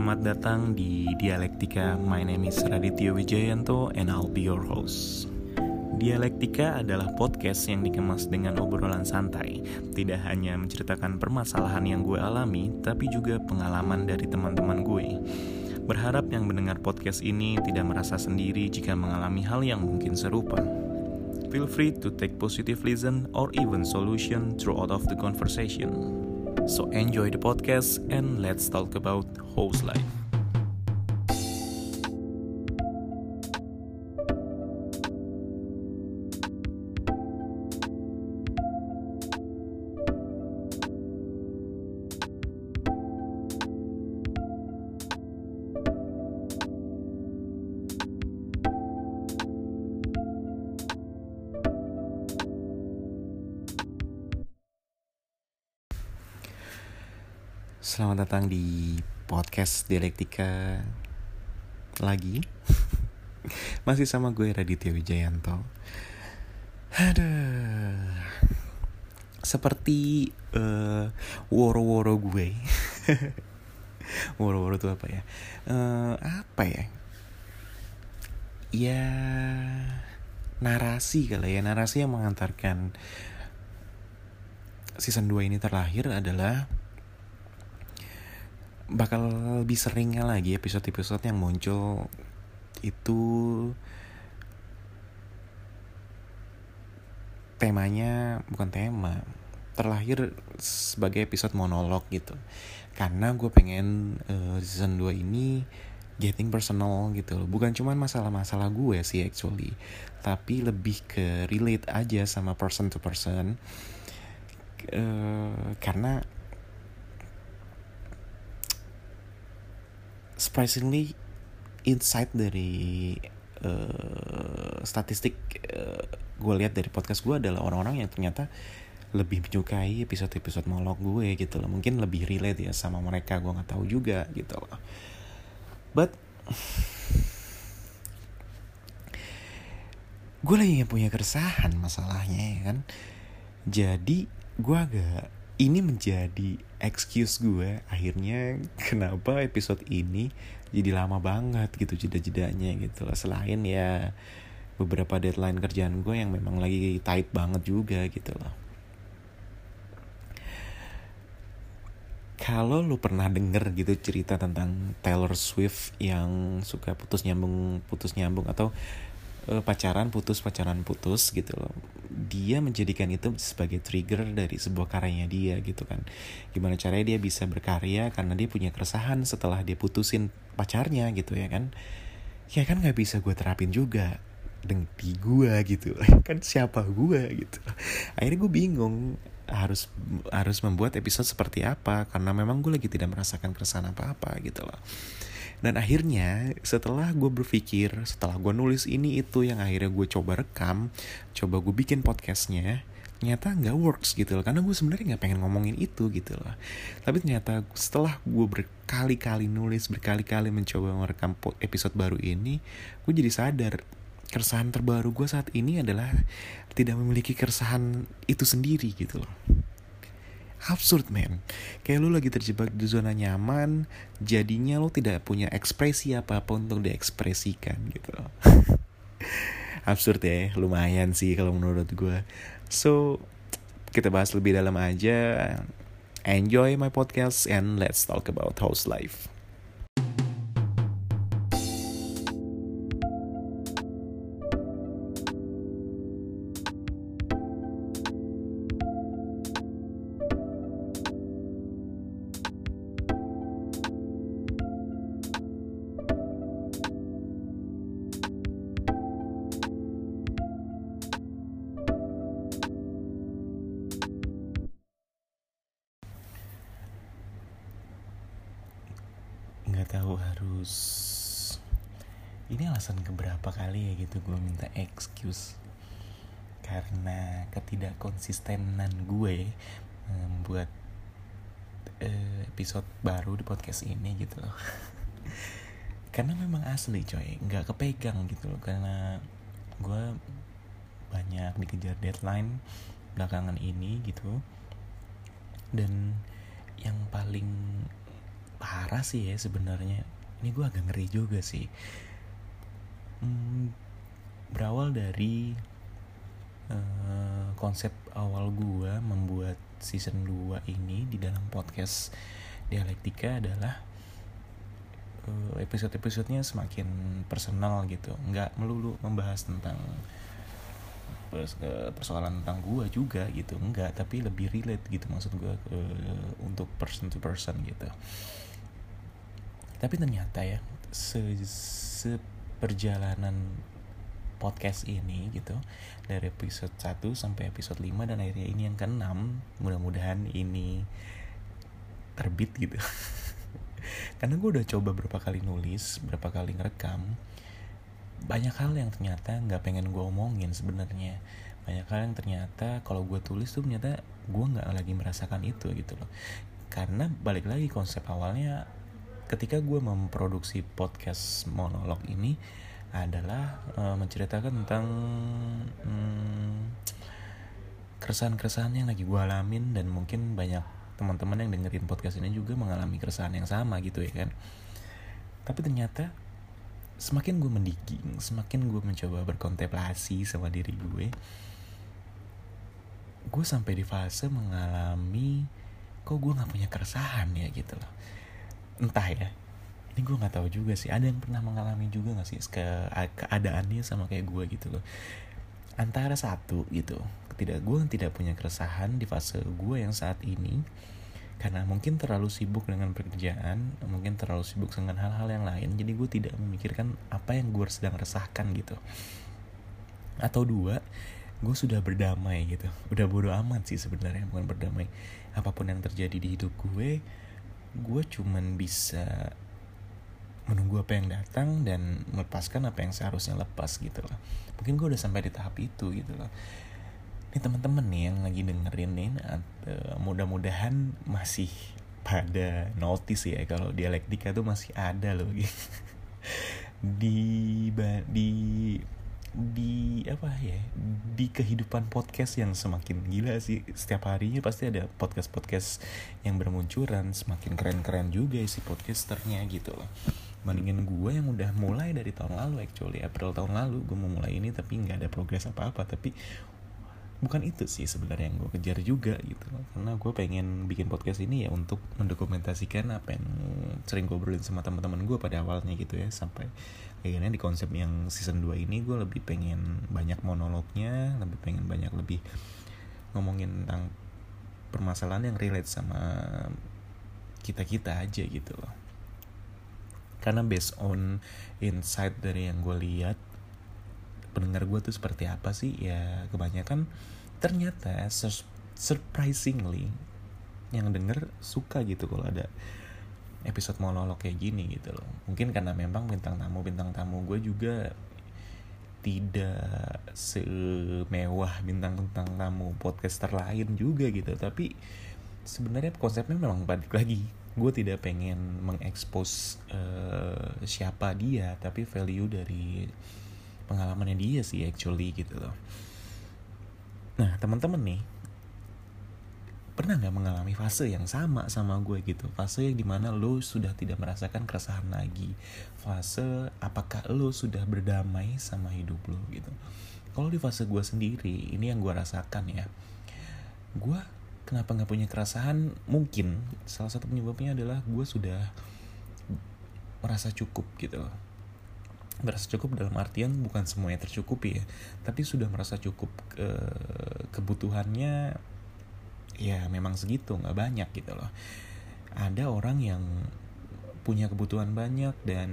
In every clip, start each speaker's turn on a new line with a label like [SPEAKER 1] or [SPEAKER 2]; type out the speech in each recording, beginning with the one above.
[SPEAKER 1] Selamat datang di Dialektika. My name is Raditya Wijayanto and I'll be your host. Dialektika adalah podcast yang dikemas dengan obrolan santai. Tidak hanya menceritakan permasalahan yang gue alami, tapi juga pengalaman dari teman-teman gue. Berharap yang mendengar podcast ini tidak merasa sendiri jika mengalami hal yang mungkin serupa. Feel free to take positive listen or even solution throughout of the conversation. So enjoy the podcast and let's talk about host life. Selamat datang di podcast Dialektika lagi. Masih sama gue Raditya Wijayanto. Aduh. Seperti uh, woro-woro gue. woro-woro itu apa ya? Uh, apa ya? Ya narasi kali ya, narasi yang mengantarkan season 2 ini terlahir adalah bakal lebih seringnya lagi episode-episode yang muncul itu temanya bukan tema terlahir sebagai episode monolog gitu. Karena gue pengen uh, season 2 ini getting personal gitu loh. Bukan cuma masalah-masalah gue sih actually. Tapi lebih ke relate aja sama person to person. Uh, karena surprisingly insight dari uh, statistik uh, gue lihat dari podcast gue adalah orang-orang yang ternyata lebih menyukai episode-episode monolog gue gitu loh. Mungkin lebih relate ya sama mereka gue nggak tahu juga gitu loh. But gue lagi punya keresahan masalahnya ya kan? Jadi gue agak ini menjadi excuse gue. Akhirnya kenapa episode ini jadi lama banget gitu jeda-jedanya gitu loh selain ya beberapa deadline kerjaan gue yang memang lagi tight banget juga gitu loh kalau lu pernah denger gitu cerita tentang Taylor Swift yang suka putus nyambung putus nyambung atau pacaran putus pacaran putus gitu loh. Dia menjadikan itu sebagai trigger dari sebuah karyanya dia gitu kan. Gimana caranya dia bisa berkarya karena dia punya keresahan setelah dia putusin pacarnya gitu ya kan. Ya kan nggak bisa gue terapin juga di gue gitu. Kan siapa gue gitu. Akhirnya gue bingung harus harus membuat episode seperti apa karena memang gue lagi tidak merasakan keresahan apa apa gitu loh dan akhirnya setelah gue berpikir setelah gue nulis ini itu yang akhirnya gue coba rekam coba gue bikin podcastnya ternyata nggak works gitu loh. Karena gue sebenarnya nggak pengen ngomongin itu gitu loh. Tapi ternyata setelah gue berkali-kali nulis berkali-kali mencoba merekam episode baru ini gue jadi sadar keresahan terbaru gue saat ini adalah tidak memiliki keresahan itu sendiri gitu loh absurd man kayak lu lagi terjebak di zona nyaman jadinya lu tidak punya ekspresi apa pun untuk diekspresikan gitu. Absurd ya. Lumayan sih kalau menurut gue so kita bahas lebih dalam aja. Enjoy my podcast and let's talk about house life gue minta excuse karena ketidakkonsistenan gue membuat uh, episode baru di podcast ini gitu loh. Karena memang asli coy. Nggak kepegang gitu loh. Karena gue banyak dikejar deadline belakangan ini gitu. Dan yang paling parah sih ya sebenarnya ini gue agak ngeri juga sih. Hmm, berawal dari uh, konsep awal gue membuat season 2 ini di dalam podcast dialektika adalah uh, episode-episodenya semakin personal gitu. Nggak melulu membahas tentang persoalan tentang gue juga gitu. Enggak tapi lebih relate gitu maksud gue uh, untuk person to person gitu. Tapi ternyata ya se, se podcast ini gitu dari episode 1 sampai episode 5 dan akhirnya ini yang ke-6 mudah-mudahan ini terbit gitu. Karena gue udah coba berapa kali nulis berapa kali ngerekam banyak hal yang ternyata nggak pengen gue omongin sebenarnya. Banyak hal yang ternyata kalau gue tulis tuh ternyata gue nggak lagi merasakan itu gitu loh. Karena balik lagi konsep awalnya ketika gue memproduksi podcast monolog ini adalah uh, menceritakan tentang hmm, keresahan-keresahan yang lagi gue alamin dan mungkin banyak teman-teman yang dengerin podcast ini juga mengalami keresahan yang sama gitu ya kan. Tapi ternyata semakin gue mendigging semakin gue mencoba berkontemplasi sama diri gue gue sampai di fase mengalami kok gue nggak punya keresahan ya gitu loh. Entah ya ini gue nggak tahu juga sih. Ada yang pernah mengalami juga gak sih ke keadaannya sama kayak gue gitu loh. Antara satu gitu tidak gue tidak punya keresahan di fase gue yang saat ini karena mungkin terlalu sibuk dengan pekerjaan mungkin terlalu sibuk dengan hal-hal yang lain jadi gue tidak memikirkan apa yang gue sedang resahkan gitu. Atau dua gue sudah berdamai gitu. Udah bodo amat sih sebenarnya bukan berdamai. Apa pun yang terjadi di hidup gue gue cuman bisa menunggu apa yang datang dan melepaskan apa yang seharusnya lepas gitu loh. Mungkin gue udah sampai di tahap itu gitu loh. Ini teman-teman nih yang lagi dengerin nih mudah-mudahan masih pada notice ya kalau dialektika tuh masih ada loh gitu. Di di di apa ya di kehidupan podcast yang semakin gila sih. Setiap harinya pasti ada podcast podcast yang bermunculan semakin keren-keren juga isi podcasternya gitu loh bandingin gue yang udah mulai dari tahun lalu actually. April tahun lalu gue mau mulai ini tapi nggak ada progres apa apa tapi bukan itu sih sebenarnya yang gue kejar juga gitu. Karena gue pengen bikin podcast ini ya untuk mendokumentasikan apa yang sering gue berlin sama teman-teman gue pada awalnya gitu ya. Sampai akhirnya di konsep yang season 2 ini gue lebih pengen banyak monolognya lebih pengen banyak lebih ngomongin tentang permasalahan yang relate sama kita kita aja gitu loh karena based on insight dari yang gue lihat pendengar gue tuh seperti apa sih? Ya kebanyakan ternyata surprisingly yang denger suka gitu kalau ada episode monolog kayak gini gitu loh. Mungkin karena memang bintang tamu bintang tamu gue juga tidak semewah bintang bintang tamu podcaster lain juga gitu. Tapi sebenarnya konsepnya memang balik lagi gue tidak pengen mengekspos uh, siapa dia tapi value dari pengalamannya dia sih actually gitu loh. Nah teman-teman nih pernah nggak mengalami fase yang sama sama gue gitu? Fase yang di mana lo sudah tidak merasakan keresahan lagi. Fase apakah lo sudah berdamai sama hidup lo gitu. Kalau di fase gue sendiri ini yang gue rasakan ya. Gue kenapa nggak punya keresahan mungkin. Salah satu penyebabnya adalah gue sudah merasa cukup gitu loh. Merasa cukup dalam artian bukan semuanya tercukupi ya tapi sudah merasa cukup ke kebutuhannya ya memang segitu nggak banyak gitu loh. Ada orang yang punya kebutuhan banyak dan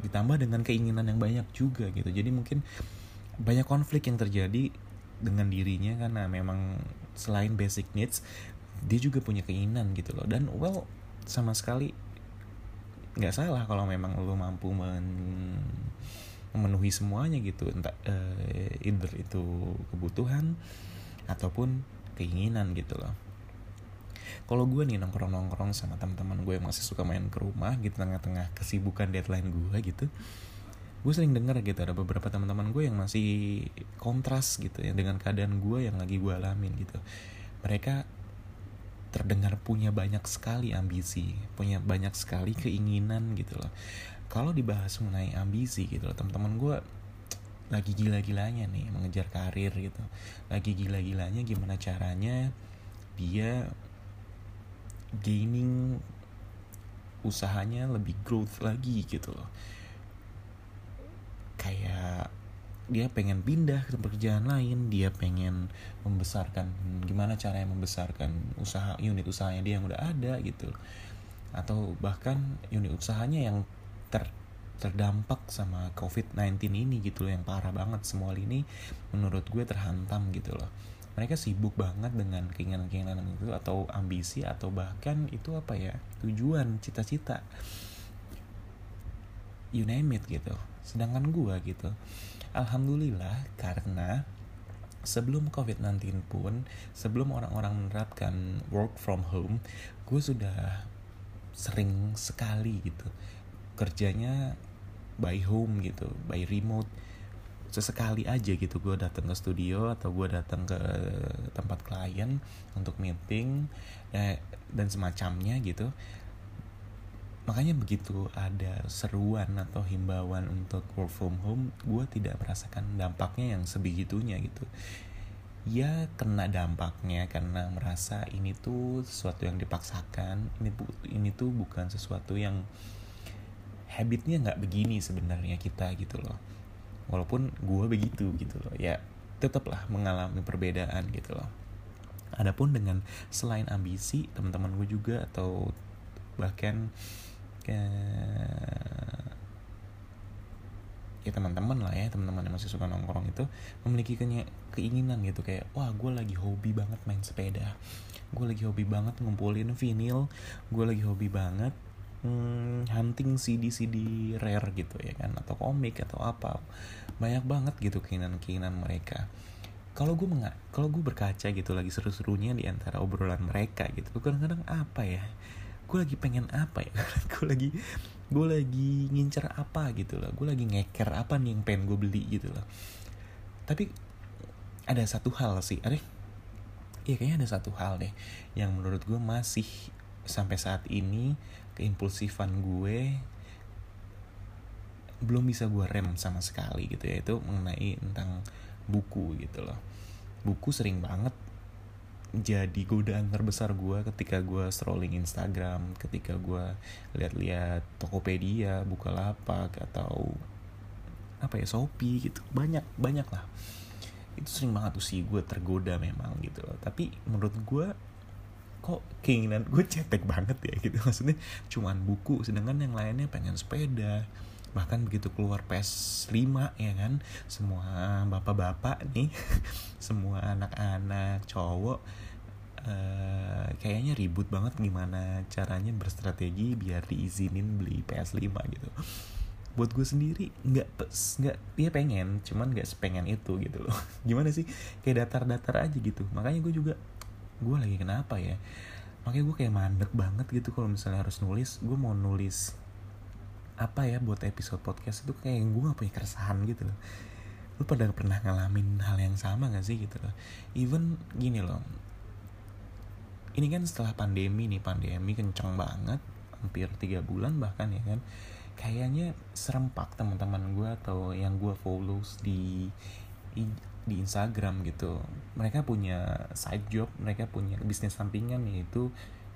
[SPEAKER 1] ditambah dengan keinginan yang banyak juga gitu. Jadi mungkin banyak konflik yang terjadi dengan dirinya karena memang selain basic needs dia juga punya keinginan gitu loh. Dan well sama sekali nggak salah kalau memang lo mampu men memenuhi semuanya gitu. Entah uh, either itu kebutuhan ataupun keinginan gitu loh. Kalau gue nih nongkrong nongkrong sama teman-teman gue yang masih suka main ke rumah gitu tengah-tengah kesibukan deadline gue gitu gue sering dengar gitu ada beberapa teman-teman gue yang masih kontras gitu ya dengan keadaan gue yang lagi gue alamin gitu. Mereka terdengar punya banyak sekali ambisi punya banyak sekali keinginan gitu loh. Kalau dibahas mengenai ambisi gitu loh teman-teman gue lagi gila-gilanya nih mengejar karir gitu. Lagi gila-gilanya gimana caranya dia gaining usahanya lebih growth lagi gitu loh kayak dia pengen pindah ke pekerjaan lain dia pengen membesarkan gimana caranya membesarkan usaha unit usahanya dia yang udah ada gitu. Atau bahkan unit usahanya yang ter terdampak sama COVID-19 ini gitu loh yang parah banget semua ini menurut gue terhantam gitu loh. Mereka sibuk banget dengan keinginan-keinginan itu atau ambisi atau bahkan itu apa ya tujuan cita-cita you name it gitu. Sedangkan gue gitu. Alhamdulillah karena sebelum COVID-19 pun, sebelum orang-orang menerapkan work from home, gue sudah sering sekali gitu kerjanya by home gitu, by remote. Sesekali aja gitu gue datang ke studio atau gue datang ke tempat klien untuk meeting eh, dan semacamnya gitu makanya begitu ada seruan atau himbauan untuk work from home gue tidak merasakan dampaknya yang sebegitunya gitu. Ya kena dampaknya karena merasa ini tuh sesuatu yang dipaksakan ini ini tuh bukan sesuatu yang habitnya nggak begini sebenarnya kita gitu loh. Walaupun gue begitu gitu loh ya tetaplah mengalami perbedaan gitu loh. Adapun dengan selain ambisi teman-teman gue juga atau bahkan kayak ya teman-teman lah ya teman-teman yang masih suka nongkrong itu memiliki keinginan gitu kayak wah gue lagi hobi banget main sepeda gue lagi hobi banget ngumpulin vinil gue lagi hobi banget hmm, hunting CD CD rare gitu ya kan atau komik atau apa. Banyak banget gitu keinginan-keinginan mereka. Kalau gue mengat kalau gue berkaca gitu lagi seru-serunya di antara obrolan mereka gitu kadang-kadang apa ya gue lagi pengen apa ya? Gue lagi gue lagi ngincer apa gitu loh. Gue lagi ngeker apa nih yang pengen gue beli gitu loh. Tapi ada satu hal sih. Ada? Ya kayaknya ada satu hal deh yang menurut gue masih sampai saat ini keimpulsifan gue belum bisa gue rem sama sekali gitu ya. Itu mengenai tentang buku gitu loh. Buku sering banget jadi godaan terbesar gue ketika gue scrolling Instagram, ketika gue lihat-lihat Tokopedia, Bukalapak atau apa ya Shopee gitu. Banyak banyak lah itu sering banget tuh sih gue tergoda memang gitu loh. Tapi menurut gue kok keinginan gue cetek banget ya gitu. Maksudnya cuman buku sedangkan yang lainnya pengen sepeda bahkan begitu keluar PS5 ya kan? Semua bapak-bapak nih semua anak-anak cowok uh, kayaknya ribut banget gimana caranya berstrategi biar diizinin beli PS5 gitu. Buat gue sendiri nggak nggak dia pengen cuman nggak sepengen itu gitu loh. Gimana sih? Kayak datar-datar aja gitu. Makanya gue juga gue lagi kenapa ya? Makanya gue kayak mandek banget gitu kalau misalnya harus nulis. Gue mau nulis apa ya buat episode podcast itu kayak gue gak punya keresahan gitu loh. Lu pada pernah ngalamin hal yang sama gak sih gitu loh? Even gini loh. Ini kan setelah pandemi nih pandemi kenceng banget hampir tiga bulan bahkan ya kan. Kayaknya serempak teman-teman gue atau yang gue follow di di Instagram gitu. Mereka punya side job mereka punya bisnis sampingan yaitu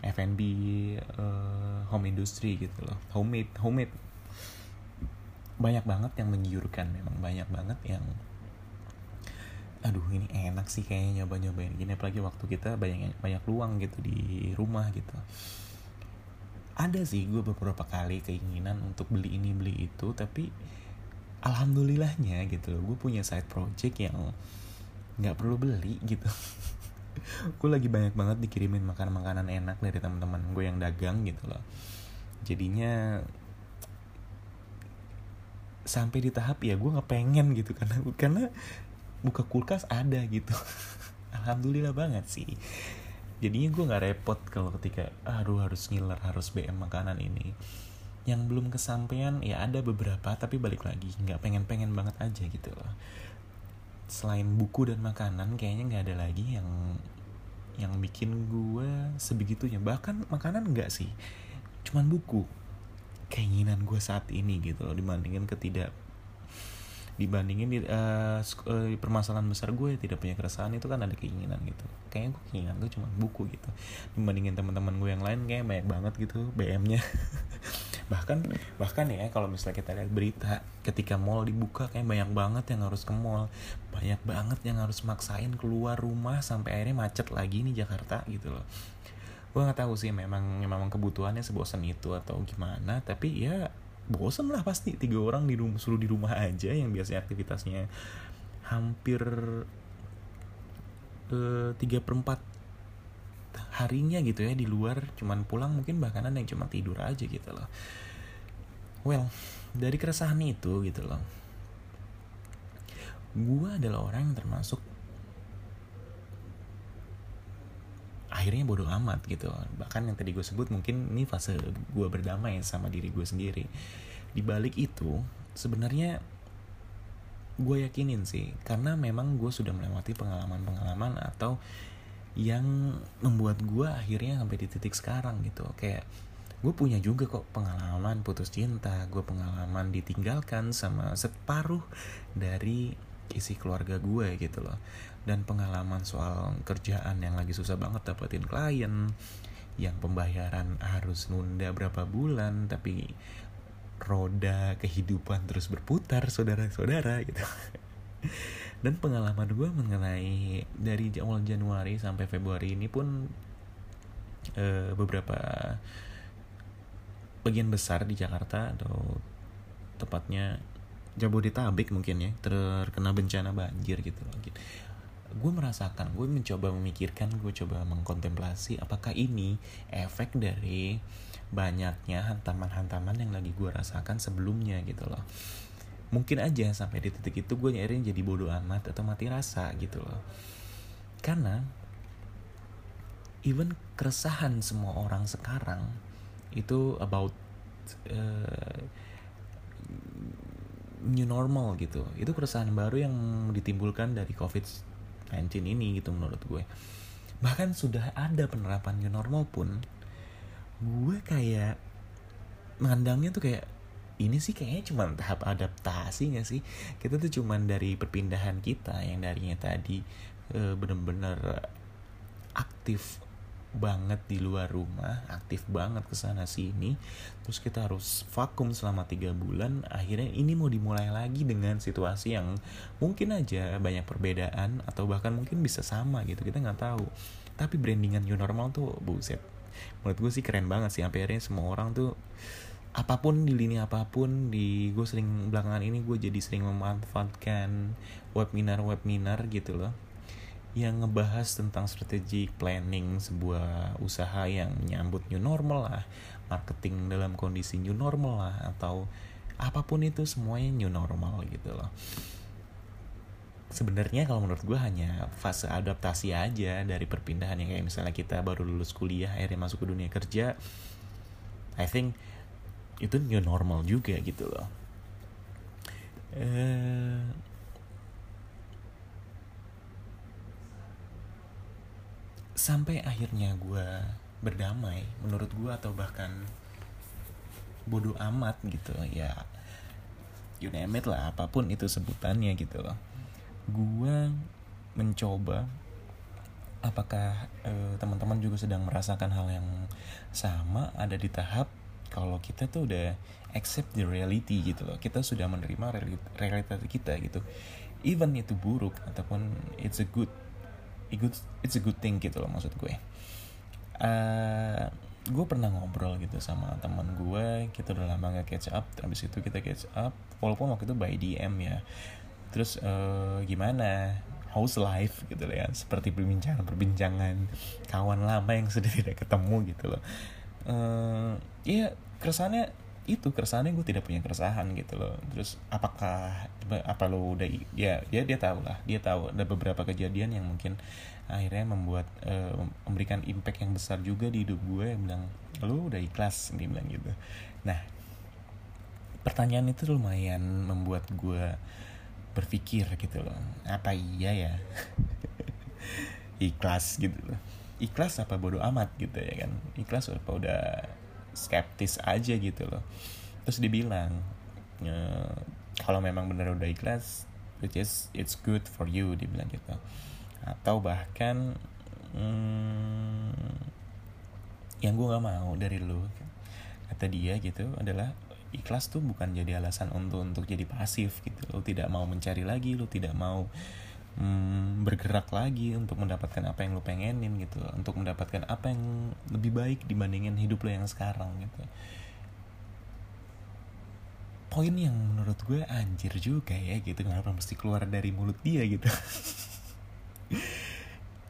[SPEAKER 1] F&B uh, home industry gitu loh. Homemade homemade banyak banget yang menggiurkan memang banyak banget yang aduh ini enak sih kayaknya nyoba nyobain gini apalagi waktu kita banyak banyak luang gitu di rumah gitu. Ada sih gue beberapa kali keinginan untuk beli ini beli itu tapi alhamdulillahnya gitu gue punya side project yang nggak perlu beli gitu. Gue lagi banyak banget dikirimin makanan-makanan enak dari teman-teman gue yang dagang gitu loh. Jadinya sampai di tahap ya gue nggak pengen gitu. Karena karena buka kulkas ada gitu. Alhamdulillah banget sih. Jadinya gue nggak repot kalau ketika aduh harus ngiler harus BM makanan ini. Yang belum kesampaian ya ada beberapa tapi balik lagi nggak pengen pengen banget aja gitu loh. Selain buku dan makanan kayaknya nggak ada lagi yang yang bikin gue sebegitunya. Bahkan makanan enggak sih cuman buku keinginan gue saat ini gitu loh dibandingin ketidak dibandingin di uh, permasalahan besar gue tidak punya keresahan itu kan ada keinginan gitu. Kayaknya gue keinginan gue cuma buku gitu. Dibandingin teman-teman gue yang lain kayak banyak banget gitu BM-nya bahkan bahkan ya kalau misalnya kita lihat berita ketika mall dibuka kayak banyak banget yang harus ke mall. Banyak banget yang harus maksain keluar rumah sampai akhirnya macet lagi nih Jakarta gitu loh gue nggak tahu sih memang memang kebutuhannya sebosan itu atau gimana tapi ya bosen lah pasti. Tiga orang di rumah suruh di rumah aja yang biasanya aktivitasnya hampir eh, tiga perempat harinya gitu ya di luar. Cuman pulang mungkin bahkan ada yang cuma tidur aja gitu loh. Well dari keresahan itu gitu loh. Gue adalah orang yang termasuk akhirnya bodoh amat gitu. Bahkan yang tadi gue sebut mungkin ini fase gue berdamai sama diri gue sendiri. Di balik itu sebenarnya gue yakinin sih karena memang gue sudah melewati pengalaman-pengalaman atau yang membuat gue akhirnya sampai di titik sekarang gitu. Kayak gue punya juga kok pengalaman putus cinta gue pengalaman ditinggalkan sama separuh dari isi keluarga gue gitu loh. Dan pengalaman soal kerjaan yang lagi susah banget dapetin klien yang pembayaran harus nunda berapa bulan tapi roda kehidupan terus berputar saudara-saudara gitu. Dan pengalaman gue mengenai dari awal Januari sampai Februari ini pun e, beberapa bagian besar di Jakarta atau tepatnya Jabodetabek mungkin ya terkena bencana banjir gitu. Loh gue merasakan gue mencoba memikirkan gue coba mengkontemplasi apakah ini efek dari banyaknya hantaman-hantaman yang lagi gue rasakan sebelumnya gitu loh. Mungkin aja sampai di titik itu gue nyariin jadi bodoh amat atau mati rasa gitu loh. Karena even keresahan semua orang sekarang itu about uh, new normal gitu. Itu keresahan baru yang ditimbulkan dari covid 19 ini gitu menurut gue. Bahkan sudah ada penerapan new normal pun gue kayak mandangnya tuh kayak ini sih kayaknya cuma tahap adaptasi gak sih. Kita tuh cuman dari perpindahan kita yang darinya tadi e, bener-bener aktif banget di luar rumah aktif banget ke sana sini. Terus kita harus vakum selama tiga bulan. Akhirnya ini mau dimulai lagi dengan situasi yang mungkin aja banyak perbedaan atau bahkan mungkin bisa sama gitu kita nggak tahu. Tapi brandingan new normal tuh buset menurut gue sih keren banget sih. Sampai akhirnya semua orang tuh apa pun di lini apa pun di gue sering belakangan ini gue jadi sering memanfaatkan webinar webinar gitu loh yang ngebahas tentang strategi planning sebuah usaha yang menyambut new normal lah, marketing dalam kondisi new normal lah, atau apa pun itu semuanya new normal gitu loh. Sebenarnya kalau menurut gue hanya fase adaptasi aja dari perpindahan yang kayak misalnya kita baru lulus kuliah akhirnya masuk ke dunia kerja. I think itu new normal juga gitu loh. Eh sampai akhirnya gue berdamai menurut gue atau bahkan bodoh amat gitu ya you name it lah apa pun itu sebutannya gitu loh. Gue mencoba apakah uh, teman-teman juga sedang merasakan hal yang sama ada di tahap kalau kita tuh udah accept the reality gitu loh. Kita sudah menerima realitas kita gitu. Even itu buruk ataupun it's a good, it's a good thing gitu loh maksud gue. Uh, gue pernah ngobrol gitu sama teman gue kita udah lama gak catch up habis itu kita catch up walaupun waktu itu by DM ya. Terus uh, gimana? House life? Gitu loh ya seperti perbincangan perbincangan kawan lama yang sudah tidak ketemu gitu loh. Uh, ya keresahannya itu keresahannya gue tidak punya keresahan gitu loh. Terus apakah apa lo udah ya dia dia tahu lah. Dia tahu ada beberapa kejadian yang mungkin akhirnya membuat uh, memberikan impact yang besar juga di hidup gue yang bilang lo udah ikhlas dia bilang gitu. Nah pertanyaan itu lumayan membuat gue berpikir gitu loh. Apa iya ya? Ikhlas gitu loh. Ikhlas apa bodoh amat gitu ya kan? Ikhlas apa udah skeptis aja gitu loh. Terus dibilang kalau memang bener udah ikhlas which is it's good for you dibilang gitu. Atau bahkan hmm, yang gue gak mau dari lu kata dia gitu adalah ikhlas tuh bukan jadi alasan untuk untuk jadi pasif gitu. Lo tidak mau mencari lagi lo tidak mau hmm, bergerak lagi untuk mendapatkan apa yang lo pengenin gitu untuk mendapatkan apa yang lebih baik dibandingin hidup lo yang sekarang gitu. Poin yang menurut gue anjir juga ya gitu kenapa mesti keluar dari mulut dia gitu.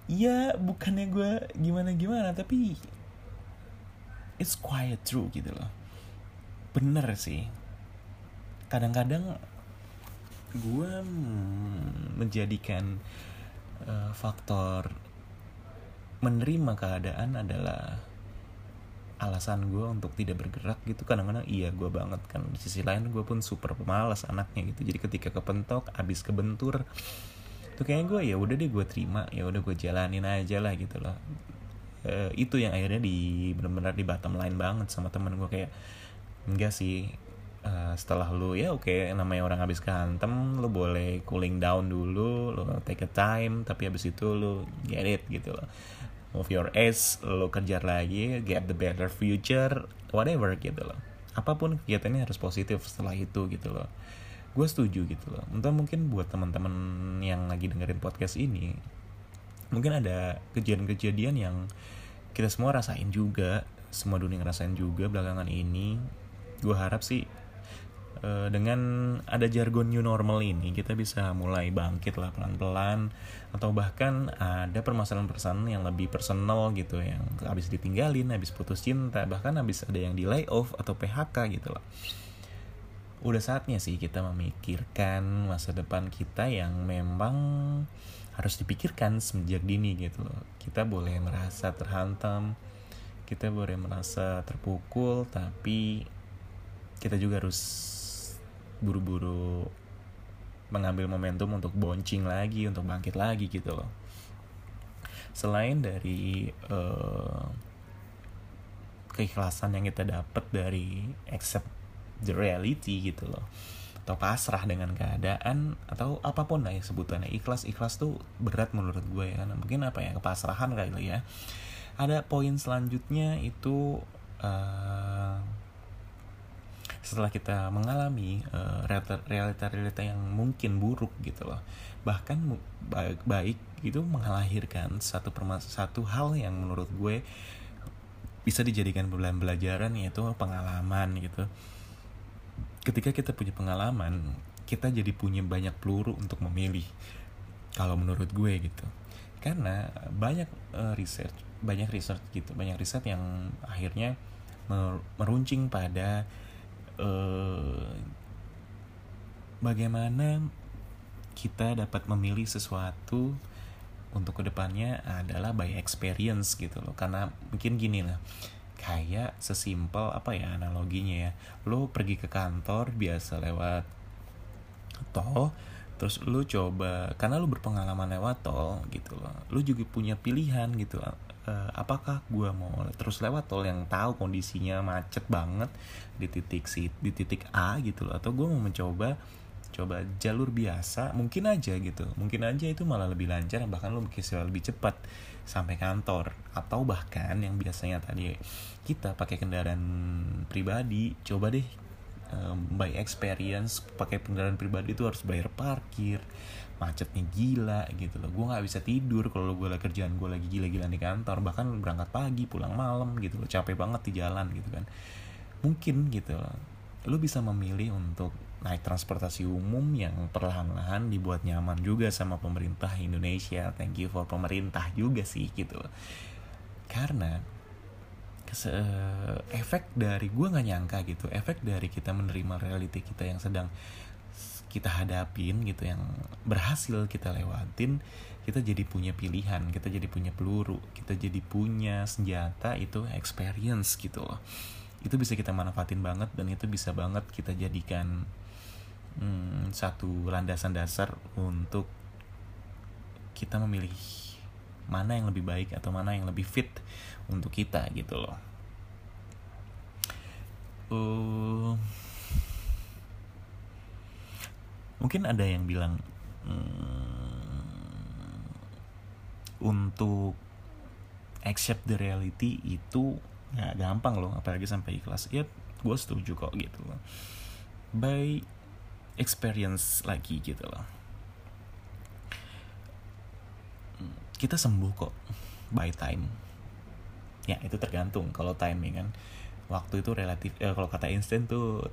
[SPEAKER 1] Ya bukannya gue gimana gimana tapi it's quiet true gitu loh. Bener sih. Kadang-kadang gue menjadikan uh, faktor menerima keadaan adalah alasan gue untuk tidak bergerak gitu. Kadang-kadang iya gue banget kan. Di sisi lain gue pun super pemalas anaknya gitu. Jadi ketika kepentok abis kebentur tuh kayaknya gue ya udah deh gue terima ya udah gue jalanin aja lah gitu loh. E, itu yang akhirnya di benar-benar di bottom line banget sama temen gue kayak enggak sih uh, setelah lu ya oke okay, namanya orang habis kantem lu boleh cooling down dulu lu take a time tapi habis itu lu get it gitu loh. Move your ass lu kejar lagi get the better future whatever gitu loh. Apa pun kegiatannya harus positif setelah itu gitu loh. Gue setuju gitu loh. Entah mungkin buat teman-teman yang lagi dengerin podcast ini mungkin ada kejadian-kejadian yang kita semua rasain juga semua dunia ngerasain juga belakangan ini. Gue harap sih uh, dengan ada jargon new normal ini kita bisa mulai bangkit lah pelan-pelan atau bahkan ada permasalahan-permasalahan yang lebih personal gitu yang habis ditinggalin, habis putus cinta, bahkan habis ada yang di layoff atau PHK gitu loh. Udah saatnya sih kita memikirkan masa depan kita yang memang harus dipikirkan semenjak dini gitu loh. Kita boleh merasa terhantam, kita boleh merasa terpukul, tapi kita juga harus buru-buru mengambil momentum untuk boncing lagi untuk bangkit lagi gitu loh. Selain dari uh, keikhlasan yang kita dapat dari accept the reality gitu loh atau pasrah dengan keadaan atau apa pun lah ya sebutannya ikhlas ikhlas tuh berat menurut gue ya. Mungkin apa ya kepasrahan kali ya. Ada poin selanjutnya itu uh, setelah kita mengalami uh, realita-realita yang mungkin buruk gitu loh. Bahkan baik baik itu mengalahirkan satu satu hal yang menurut gue bisa dijadikan pembelajaran yaitu pengalaman gitu. Ketika kita punya pengalaman kita jadi punya banyak peluru untuk memilih kalau menurut gue gitu. Karena banyak uh, research banyak research gitu banyak riset yang akhirnya meruncing pada uh, bagaimana kita dapat memilih sesuatu untuk ke depannya adalah by experience gitu loh. Karena mungkin gini lah kayak sesimpel apa ya analoginya ya. Lo pergi ke kantor biasa lewat tol terus lo coba karena lo berpengalaman lewat tol gitu loh. Lo juga punya pilihan gitu uh, apakah gue mau terus lewat tol yang tahu kondisinya macet banget di titik si di titik A gitu loh? Atau gue mau mencoba coba jalur biasa mungkin aja gitu. Mungkin aja itu malah lebih lancar bahkan lo bisa lebih cepat sampai kantor. Atau bahkan yang biasanya tadi kita pakai kendaraan pribadi coba deh um, by experience pakai kendaraan pribadi itu harus bayar parkir macetnya gila gitu loh. Gue nggak bisa tidur kalau gue lagi kerjaan gue lagi gila-gilaan di kantor. Bahkan berangkat pagi pulang malam gitu loh. Capek banget di jalan gitu kan. Mungkin gitu loh. Lo bisa memilih untuk naik transportasi umum yang perlahan-lahan dibuat nyaman juga sama pemerintah Indonesia. Thank you for pemerintah juga sih gitu loh. Karena efek dari gue nggak nyangka gitu efek dari kita menerima reality kita yang sedang kita hadapin gitu yang berhasil kita lewatin kita jadi punya pilihan kita jadi punya peluru kita jadi punya senjata itu experience gitu loh. Itu bisa kita manfaatin banget dan itu bisa banget kita jadikan hmm, satu landasan dasar untuk kita memilih mana yang lebih baik atau mana yang lebih fit untuk kita gitu loh. Uh, mungkin ada yang bilang hmm, untuk accept the reality itu nggak gampang loh apalagi sampai ikhlas. Ya gue setuju kok gitu loh. By experience lagi gitu loh. Kita sembuh kok by time. Ya itu tergantung kalau timing kan. Waktu itu relatif eh, kalau kata Einstein tuh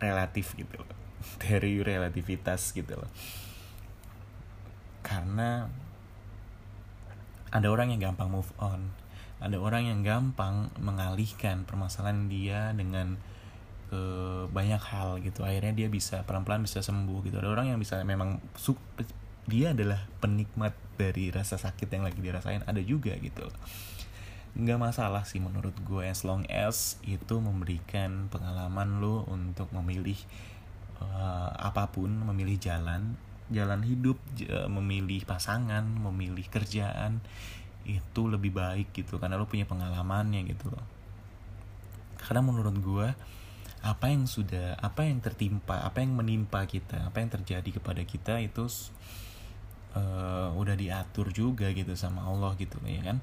[SPEAKER 1] relatif gitu loh dari relativitas gitu loh. Karena ada orang yang gampang move on. Ada orang yang gampang mengalihkan permasalahan dia dengan ke banyak hal gitu. Akhirnya dia bisa pelan-pelan bisa sembuh gitu. Ada orang yang bisa memang dia adalah penikmat dari rasa sakit yang lagi dirasain. Ada juga gitu nggak masalah sih menurut gue as long as itu memberikan pengalaman lo untuk memilih uh, apa pun memilih jalan jalan hidup memilih pasangan memilih kerjaan itu lebih baik gitu karena lo punya pengalamannya gitu loh. Karena menurut gue apa yang sudah apa yang tertimpa apa yang menimpa kita apa yang terjadi kepada kita itu uh, udah diatur juga gitu sama Allah gitu ya kan?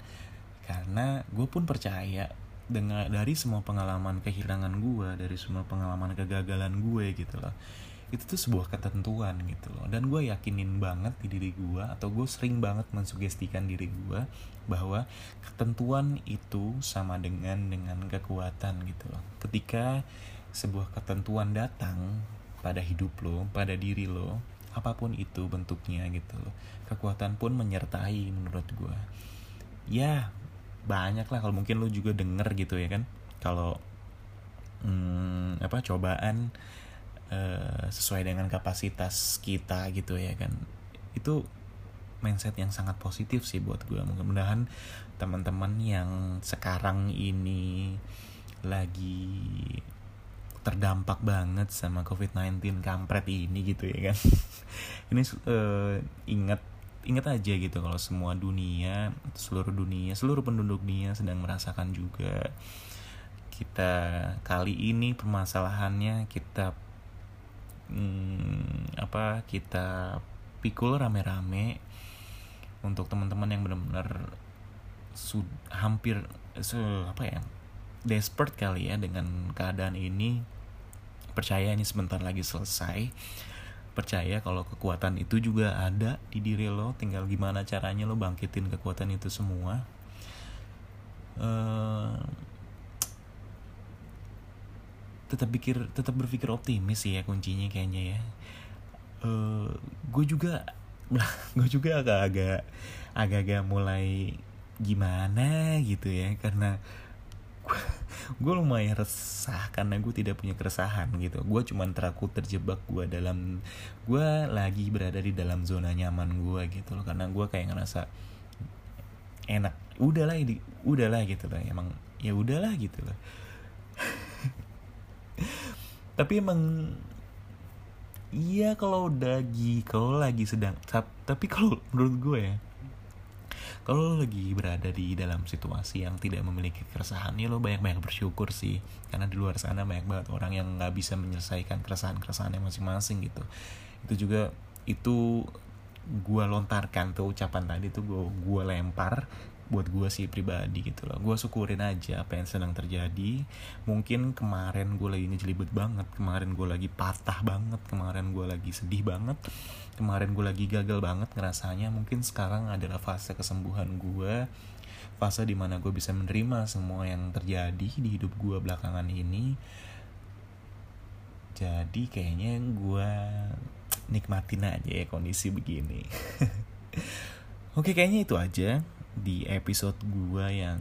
[SPEAKER 1] Karena gue pun percaya dengan dari semua pengalaman kehilangan gue dari semua pengalaman kegagalan gue gitu loh. Itu tuh sebuah ketentuan gitu loh. Dan gue yakinin banget di diri gue atau gue sering banget mensugestikan diri gue bahwa ketentuan itu sama dengan dengan kekuatan gitu loh. Ketika sebuah ketentuan datang pada hidup lo pada diri lo apa pun itu bentuknya gitu loh. Kekuatan pun menyertai menurut gue ya banyak lah kalau mungkin lu juga denger gitu ya kan. Kalau hmm, apa cobaan uh, sesuai dengan kapasitas kita gitu ya kan. Itu mindset yang sangat positif sih buat gue mudah-mudahan teman-teman yang sekarang ini lagi terdampak banget sama COVID-19 kampret ini gitu ya kan. Ini uh, ingat ingat aja gitu kalau semua dunia seluruh dunia seluruh penduduk dunia sedang merasakan juga kita kali ini permasalahannya kita hmm, apa kita pikul rame-rame untuk teman-teman yang benar-benar hampir se apa ya desperate kali ya dengan keadaan ini. Percaya ini sebentar lagi selesai percaya kalau kekuatan itu juga ada di diri lo tinggal gimana caranya lo bangkitin kekuatan itu semua. Uh, tetap pikir tetap berpikir optimis sih ya kuncinya kayaknya ya. Uh, gue juga gue juga agak-agak agak-agak mulai gimana gitu ya karena gue lumayan resah karena gue tidak punya keresahan gitu. Gue cuman teraku terjebak gue dalam gue lagi berada di dalam zona nyaman gue gitu loh. Karena gue kayak ngerasa enak. Udahlah ini udahlah gitu loh. Emang ya udahlah gitu loh. Tapi emang iya kalau lagi kalau lagi sedang tapi kalau menurut gue ya kalau lo lagi berada di dalam situasi yang tidak memiliki keresahan. Ya lo banyak-banyak bersyukur sih. Karena di luar sana banyak banget orang yang nggak bisa menyelesaikan keresahan-keresahannya masing-masing gitu. Itu juga itu gue lontarkan tuh ucapan tadi tuh gue gue lempar buat gue sih pribadi gitu loh. Gue syukurin aja apa yang sedang terjadi. Mungkin kemarin gue lagi ngejelibet banget kemarin gue lagi patah banget kemarin gue lagi sedih banget kemarin gue lagi gagal banget ngerasanya mungkin sekarang adalah fase kesembuhan gue fase di mana gue bisa menerima semua yang terjadi di hidup gue belakangan ini. Jadi kayaknya gue nikmatin aja ya kondisi begini. Oke kayaknya itu aja di episode gue yang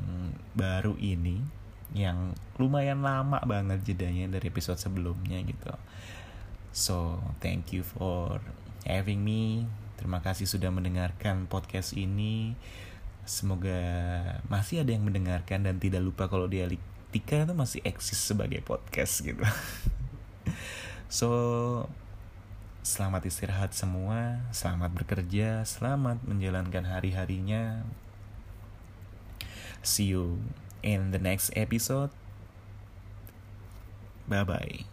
[SPEAKER 1] baru ini yang lumayan lama banget jedanya dari episode sebelumnya gitu. So, thank you for having me. Terima kasih sudah mendengarkan podcast ini. Semoga masih ada yang mendengarkan dan tidak lupa kalau Dialektika itu masih eksis sebagai podcast gitu. so, selamat istirahat semua, selamat bekerja, selamat menjalankan hari-harinya see you in the next episode. Bye bye